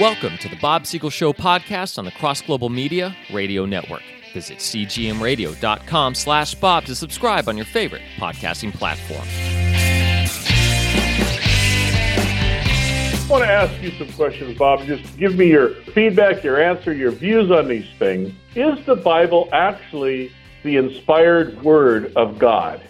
Welcome to the Bob Siegel Show podcast on the Cross Global Media Radio Network. Visit cgmradio.com slash Bob to subscribe on your favorite podcasting platform. I want to ask you some questions, Bob. Just give me your feedback, your answer, your views on these things. Is the Bible actually the inspired word of God?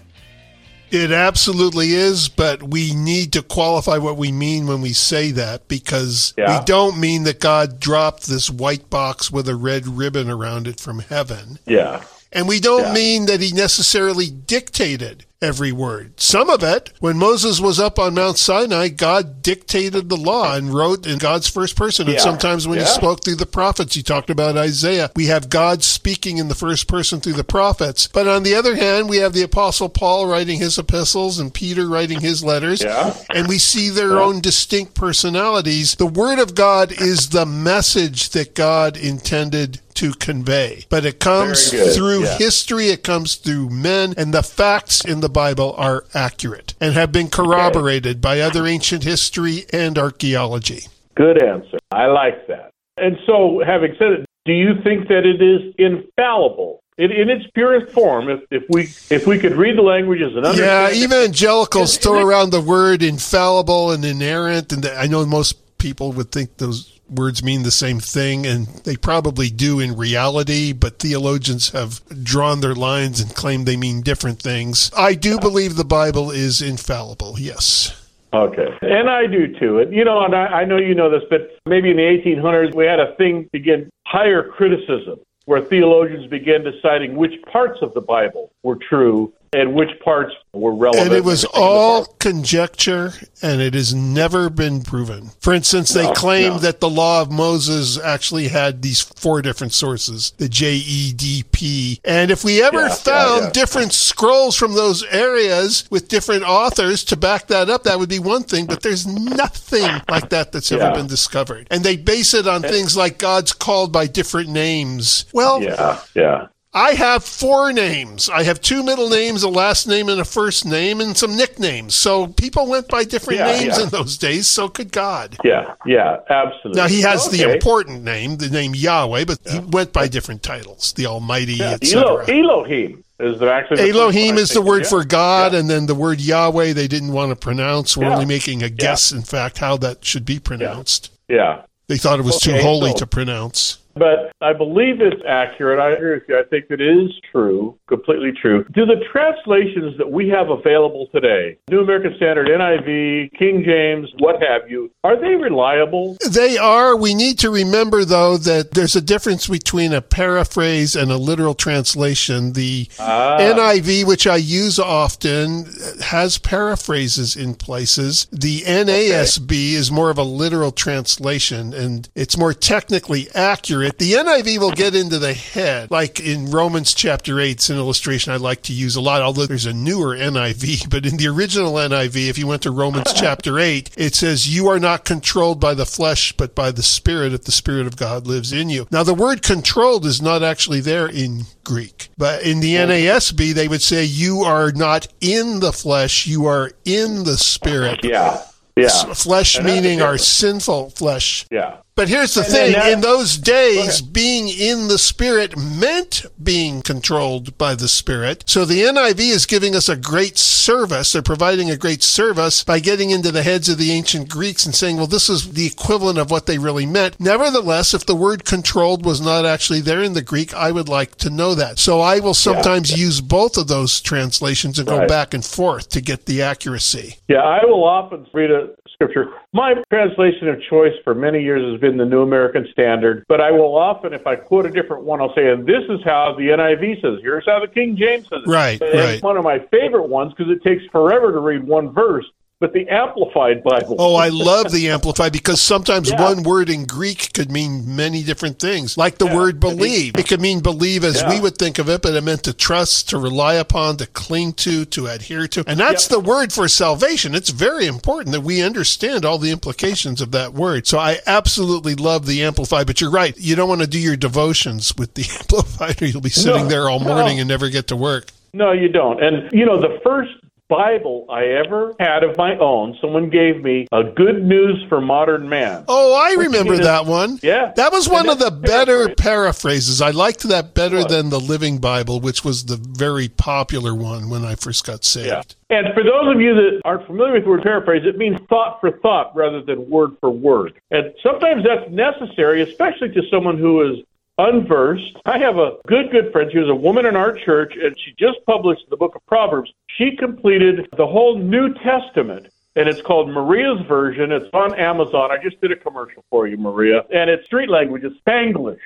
It absolutely is, but we need to qualify what we mean when we say that because Yeah. we don't mean that God dropped this white box with a red ribbon around it from heaven. Yeah. And we don't Yeah. mean that he necessarily dictated every word. Some of it, when Moses was up on Mount Sinai, God dictated the law and wrote in God's first person. And Yeah. sometimes when he spoke through the prophets, he talked about Isaiah. We have God speaking in the first person through the prophets. But on the other hand, we have the Apostle Paul writing his epistles and Peter writing his letters. Yeah. And we see their own distinct personalities. The Word of God is the message that God intended to convey. But it comes through yeah. history, it comes through men, and the facts in the Bible are accurate and have been corroborated by other ancient history and archaeology. Good answer. I like that. And so, having said it, do you think that it is infallible? In, in its purest form, if, if we if we could read the languages and Yeah, understand, it- evangelicals throw around the word infallible and inerrant, and I know most people would think those words mean the same thing, and they probably do in reality, but theologians have drawn their lines and claimed they mean different things. I do believe the Bible is infallible, yes. Okay. And I do too. And you know, and I, I know you know this, but maybe in the 1800s we had a thing begin higher criticism, where theologians began deciding which parts of the Bible were true and which parts were relevant. And it was all conjecture, and it has never been proven. For instance, they No, claim no. that the law of Moses actually had these four different sources, the JEDP. And if we ever Yeah, yeah, found yeah. different scrolls from those areas with different authors to back that up, that would be one thing, but there's nothing like that that's ever Yeah. been discovered. And they base it on things like God's called by different names. Well, Yeah, yeah. I have four names. I have two middle names, a last name, and a first name, and some nicknames. So people went by different Yeah, names yeah. in those days. So could God. Yeah, yeah, absolutely. Now he has the important name, the name Yahweh, but he went by different titles, the Almighty, Yeah, etc. Elo- Elohim is the actually Elohim is the word yeah. for God, Yeah. and then the word Yahweh they didn't want to pronounce. We're Yeah. only making a guess, in fact, how that should be pronounced. Yeah. They thought it was too holy so- to pronounce. But I believe it's accurate. I agree with you. I think it is true, completely true. Do the translations that we have available today, New American Standard, NIV, King James, what have you, are they reliable? They are. We need to remember, though, that there's a difference between a paraphrase and a literal translation. The Ah. NIV, which I use often, has paraphrases in places. The NASB is more of a literal translation, and it's more technically accurate. The NIV will get into the head, like in Romans chapter 8. It's an illustration I like to use a lot, although there's a newer NIV. But in the original NIV, if you went to Romans chapter 8, it says, You are not controlled by the flesh, but by the Spirit, if the Spirit of God lives in you. Now, the word controlled is not actually there in Greek, but in the NASB, they would say, You are not in the flesh, you are in the Spirit. Yeah. Yeah. Flesh meaning our sinful flesh. Yeah. But here's the And thing in those days, being in the Spirit meant being controlled by the Spirit. So the NIV is giving us a great service. They're providing a great service by getting into the heads of the ancient Greeks and saying, well, this is the equivalent of what they really meant. Nevertheless, if the word controlled was not actually there in the Greek, I would like to know that. So I will sometimes use both of those translations and go back and forth to get the accuracy. Yeah, I will often read a scripture. My translation of choice for many years has been the New American Standard, but I will often, if I quote a different one, I'll say, and this is how the NIV says, here's how the King James says it. Right, right. It's one of my favorite ones because it takes forever to read one verse, but the Amplified Bible. Oh, I love the Amplified because sometimes Yeah. one word in Greek could mean many different things. Like the Yeah. word believe. It could mean believe as Yeah. we would think of it, but it meant to trust, to rely upon, to cling to, to adhere to. And that's the word for salvation. It's very important that we understand all the implications of that word. So I absolutely love the Amplified, but you're right. You don't want to do your devotions with the Amplified or you'll be sitting No, there all no. morning and never get to work. No, you don't. And, you know, the first Bible I ever had of my own. Someone gave me a Good News for Modern Man. Oh, I remember that one. Yeah. That was one of the better paraphrases. I liked that better than the Living Bible, which was the very popular one when I first got saved. Yeah. And for those of you that aren't familiar with the word paraphrase, it means thought for thought rather than word for word. And sometimes that's necessary, especially to someone who is unversed. I have a good, good friend. She was a woman in our church, and she just published the book of Proverbs. She completed the whole New Testament. And it's called Maria's Version. It's on Amazon. I just did a commercial for you, Maria. And it's street language. It's Spanglish.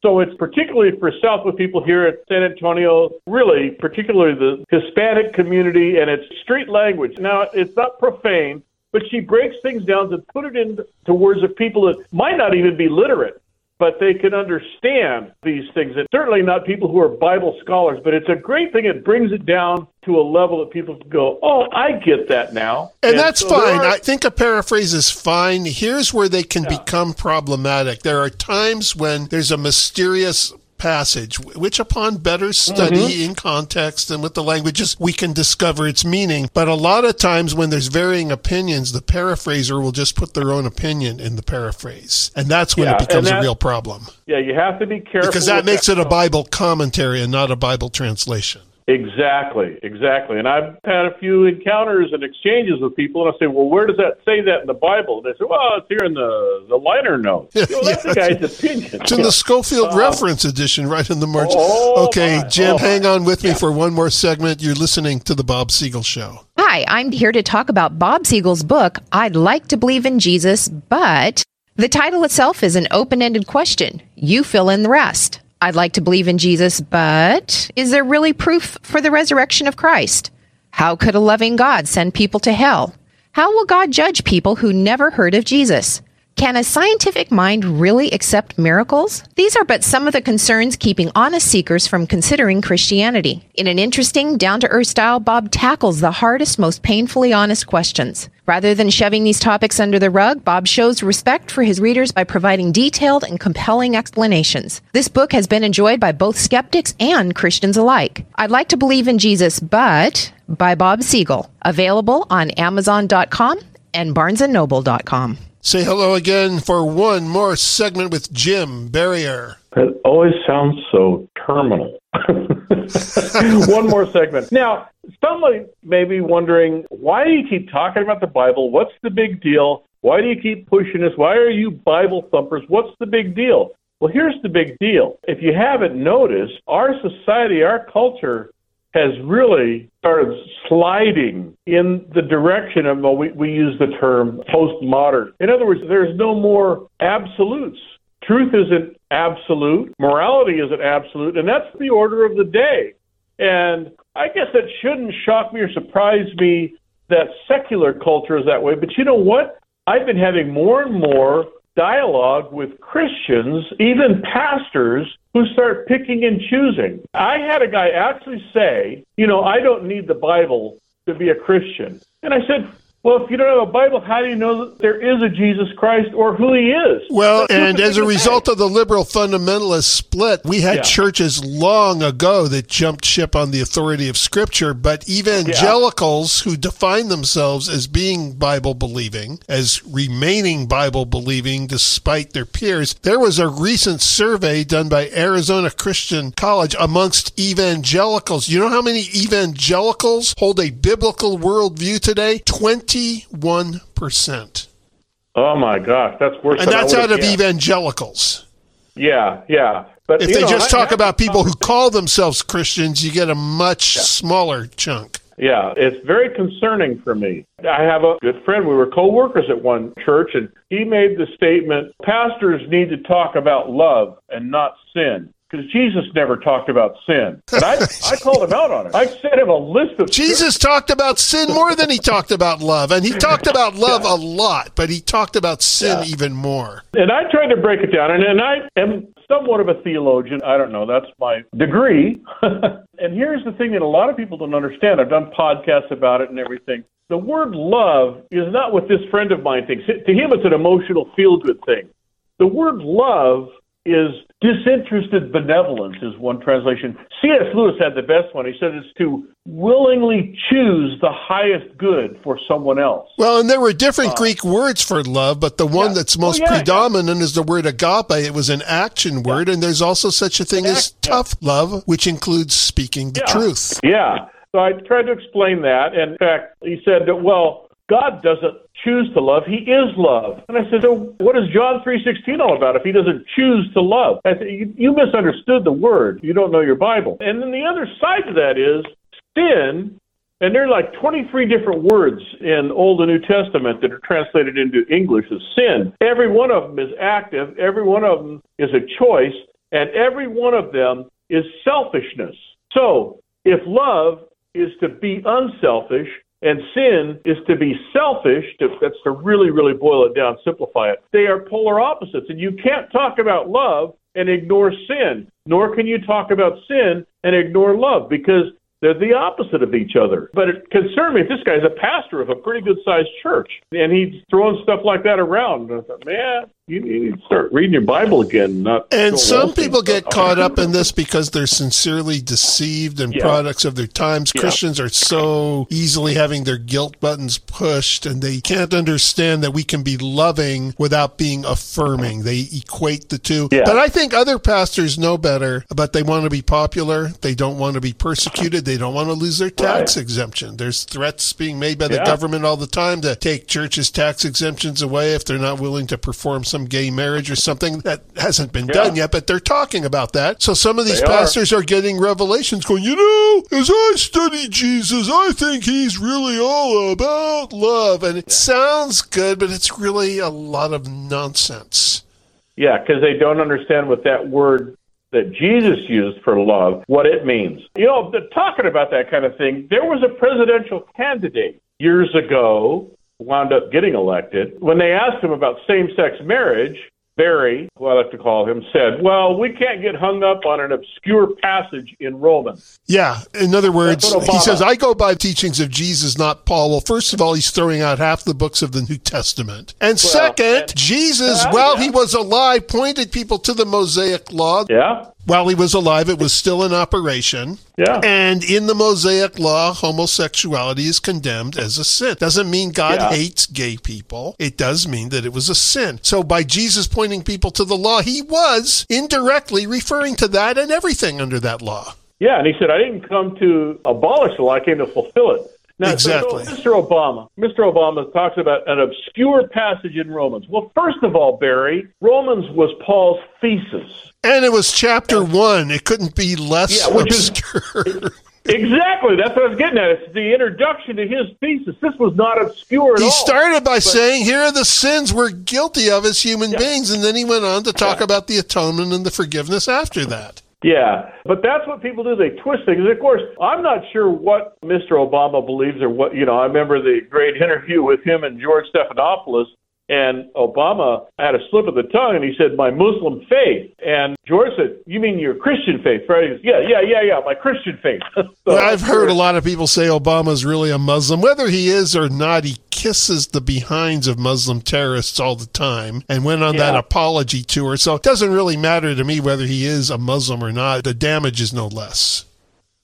So it's particularly for Southwood people here at San Antonio, really, particularly the Hispanic community, and it's street language. Now, it's not profane, but she breaks things down to put it into words of people that might not even be literate, but they can understand these things. And certainly not people who are Bible scholars, but it's a great thing. It brings it down to a level that people can go, oh, I get that now. And that's so fine. are- I think a paraphrase is fine. Here's where they can become problematic. There are times when there's a mysterious passage, which upon better study Mm-hmm. in context and with the languages, we can discover its meaning. But a lot of times when there's varying opinions, the paraphraser will just put their own opinion in the paraphrase. And that's when Yeah, it becomes and a real problem. yeah, you have to be careful. Because that makes it a Bible commentary and not a Bible translation. Exactly, exactly. And I've had a few encounters and exchanges with people, and I say, "Well, where does that say that in the Bible?" And they say, "Well, it's here in the the liner notes." You know, that's Yeah. the guy's opinion. It's in the Scofield um, reference edition, right in the margin. Oh, okay, my. Jim, Oh, hang on with me for one more segment. You're listening to the Bob Siegel Show. Hi, I'm here to talk about Bob Siegel's book, I'd Like to Believe in Jesus, but the title itself is an open ended question. You fill in the rest. I'd like to believe in Jesus, but is there really proof for the resurrection of Christ? How could a loving God send people to hell? How will God judge people who never heard of Jesus? Can a scientific mind really accept miracles? These are but some of the concerns keeping honest seekers from considering Christianity. In an interesting, down to earth style, Bob tackles the hardest, most painfully honest questions. Rather than shoving these topics under the rug, Bob shows respect for his readers by providing detailed and compelling explanations. This book has been enjoyed by both skeptics and Christians alike. I'd like to believe in Jesus, but by Bob Siegel. Available on Amazon.com and BarnesandNoble.com. Say hello again for one more segment with Jim Berrier. That always sounds so terminal. One more segment. Now, somebody may be wondering, why do you keep talking about the Bible? What's the big deal? Why do you keep pushing this? Why are you Bible thumpers? What's the big deal? Well, here's the big deal. If you haven't noticed, our society, our culture has really started sliding in the direction of, well, we, we use the term postmodern. In other words, there's no more absolutes. Truth isn't absolute, morality isn't absolute, and that's the order of the day. And I guess that shouldn't shock me or surprise me that secular culture is that way. But you know what? I've been having more and more dialogue with Christians, even pastors, who start picking and choosing. I had a guy actually say, you know, I don't need the Bible to be a Christian. And I said, well, if you don't have a Bible, how do you know that there is a Jesus Christ or who he is? Well, That's and as a result of the liberal fundamentalist split, we had Yeah. churches long ago that jumped ship on the authority of Scripture, but evangelicals who define themselves as being Bible believing, as remaining Bible believing despite their peers, there was a recent survey done by Arizona Christian College amongst evangelicals. You know how many evangelicals hold a biblical worldview today? 21%. oh my gosh, that's worse. And than that's out of guessed. evangelicals. Yeah, yeah. But If they know, just I- talk I- about people who call themselves Christians, you get a much smaller chunk. Yeah, it's very concerning for me. I have a good friend. We were co-workers at one church, and he made the statement: pastors need to talk about love and not sin. Because Jesus never talked about sin. And I, I called him out on it. I sent him a list of Jesus talked about sin more than he talked about love. And he talked about love a lot, but he talked about sin Yeah. even more. And I tried to break it down, and, and I am somewhat of a theologian. I don't know, that's my degree. and here's the thing that a lot of people don't understand. I've done podcasts about it and everything. The word love is not what this friend of mine thinks. To him, it's an emotional feel good thing. The word love is disinterested benevolence is one translation. C.S. Lewis had the best one. He said it's to willingly choose the highest good for someone else. Well, and there were different uh, Greek words for love, but the one yeah. that's most oh, yeah, predominant yeah. is the word agape. It was an action word, and there's also such a thing as tough love, which includes speaking the truth. Yeah. So I tried to explain that. And in fact, he said, that, well, God doesn't choose to love; He is love. And I said, "So what is John three sixteen all about? If He doesn't choose to love?" I said, you, "You misunderstood the word. You don't know your Bible." And then the other side to that is sin. And there are like 23 different words in Old and New Testament that are translated into English as sin. Every one of them is active. Every one of them is a choice. And every one of them is selfishness. So if love is to be unselfish, and sin is to be selfish. To, that's to really, really boil it down, simplify it. They are polar opposites, and you can't talk about love and ignore sin, nor can you talk about sin and ignore love because they're the opposite of each other. But it concerned me if this guy's a pastor of a pretty good sized church and he's throwing stuff like that around. And I thought, man, you need to start reading your Bible again. Not and some people get caught up in this because they're sincerely deceived and yeah. products of their times. Yeah. Christians are so easily having their guilt buttons pushed, and they can't understand that we can be loving without being affirming. They equate the two. Yeah. But I think other pastors know better, but they want to be popular. They don't want to be persecuted. They don't want to lose their tax right. exemption. There's threats being made by the government all the time to take churches' tax exemptions away if they're not willing to perform some gay marriage or something that hasn't been yeah. done yet, but they're talking about that. So some of these they pastors are. are getting revelations going, you know, as I study Jesus, I think he's really all about love. And it yeah. sounds good, but it's really a lot of nonsense. Yeah, because they don't understand what that word that Jesus used for love, what it means. You know, they're talking about that kind of thing, there was a presidential candidate years ago wound up getting elected, when they asked him about same sex marriage, Barry, who I like to call him, said, Well, we can't get hung up on an obscure passage in Romans. Yeah. In other words, he says, I go by the teachings of Jesus, not Paul. Well, first of all, he's throwing out half the books of the New Testament. And well, second, and, Jesus, uh, while yeah. he was alive, pointed people to the Mosaic law. Yeah while he was alive, it was still in operation. Yeah. And in the Mosaic law, homosexuality is condemned as a sin. Doesn't mean God yeah. hates gay people. It does mean that it was a sin. So by Jesus pointing people to the law, he was indirectly referring to that and everything under that law. Yeah, and he said, I didn't come to abolish the law, I came to fulfill it. Now, exactly. So, Mr. Obama, Mr. Obama talks about an obscure passage in Romans. Well, first of all, Barry, Romans was Paul's thesis. And it was chapter one. It couldn't be less yeah, which obscure. Is, exactly. That's what I was getting at. It's the introduction to his thesis. This was not obscure at he all. He started by but, saying, here are the sins we're guilty of as human yeah. beings. And then he went on to talk yeah. about the atonement and the forgiveness after that. Yeah, but that's what people do. They twist things. Of course, I'm not sure what Mr. Obama believes or what, you know, I remember the great interview with him and George Stephanopoulos and Obama had a slip of the tongue and he said, My Muslim faith. And George said, You mean your Christian faith, right? Goes, yeah, yeah, yeah, yeah, my Christian faith. so, well, I've heard a lot of people say Obama's really a Muslim. Whether he is or not, he kisses the behinds of Muslim terrorists all the time and went on yeah. that apology tour. So it doesn't really matter to me whether he is a Muslim or not. The damage is no less.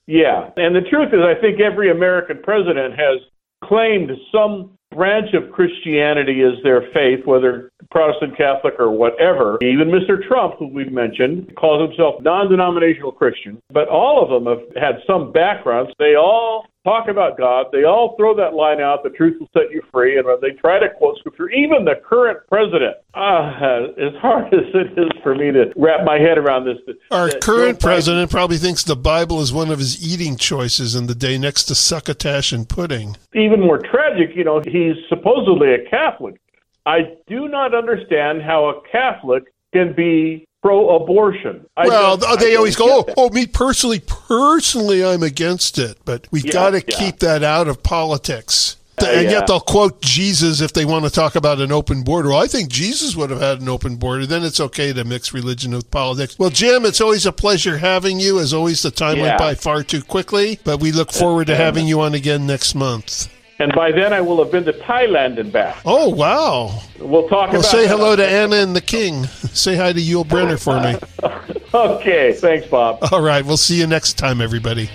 Yeah. And the truth is, I think every American president has claimed some branch of Christianity is their faith, whether Protestant, Catholic, or whatever. Even Mr. Trump, who we've mentioned, calls himself non denominational Christian. But all of them have had some backgrounds. They all talk about God. They all throw that line out, the truth will set you free, and they try to quote scripture. Even the current president, uh, as hard as it is for me to wrap my head around this. Our that current president probably thinks the Bible is one of his eating choices in the day next to succotash and pudding. Even more tragic, you know, he's supposedly a Catholic. I do not understand how a Catholic can be pro-abortion. I well, they always go, oh, oh, me personally, personally, I'm against it, but we've yeah, got to yeah. keep that out of politics. Uh, and yeah. yet they'll quote Jesus if they want to talk about an open border. Well, I think Jesus would have had an open border. Then it's okay to mix religion with politics. Well, Jim, it's always a pleasure having you. As always, the time went by far too quickly, but we look forward to having you on again next month. And by then, I will have been to Thailand and back. Oh, wow. We'll talk well, about say hello to Anna and the King. Say hi to Yul Brynner for me. Okay, thanks, Bob. All right, we'll see you next time, everybody.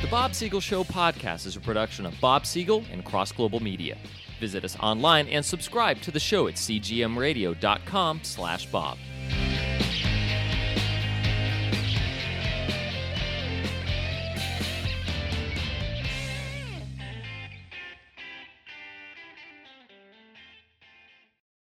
The Bob Siegel Show podcast is a production of Bob Siegel and Cross Global Media. Visit us online and subscribe to the show at cgmradio.com slash bob.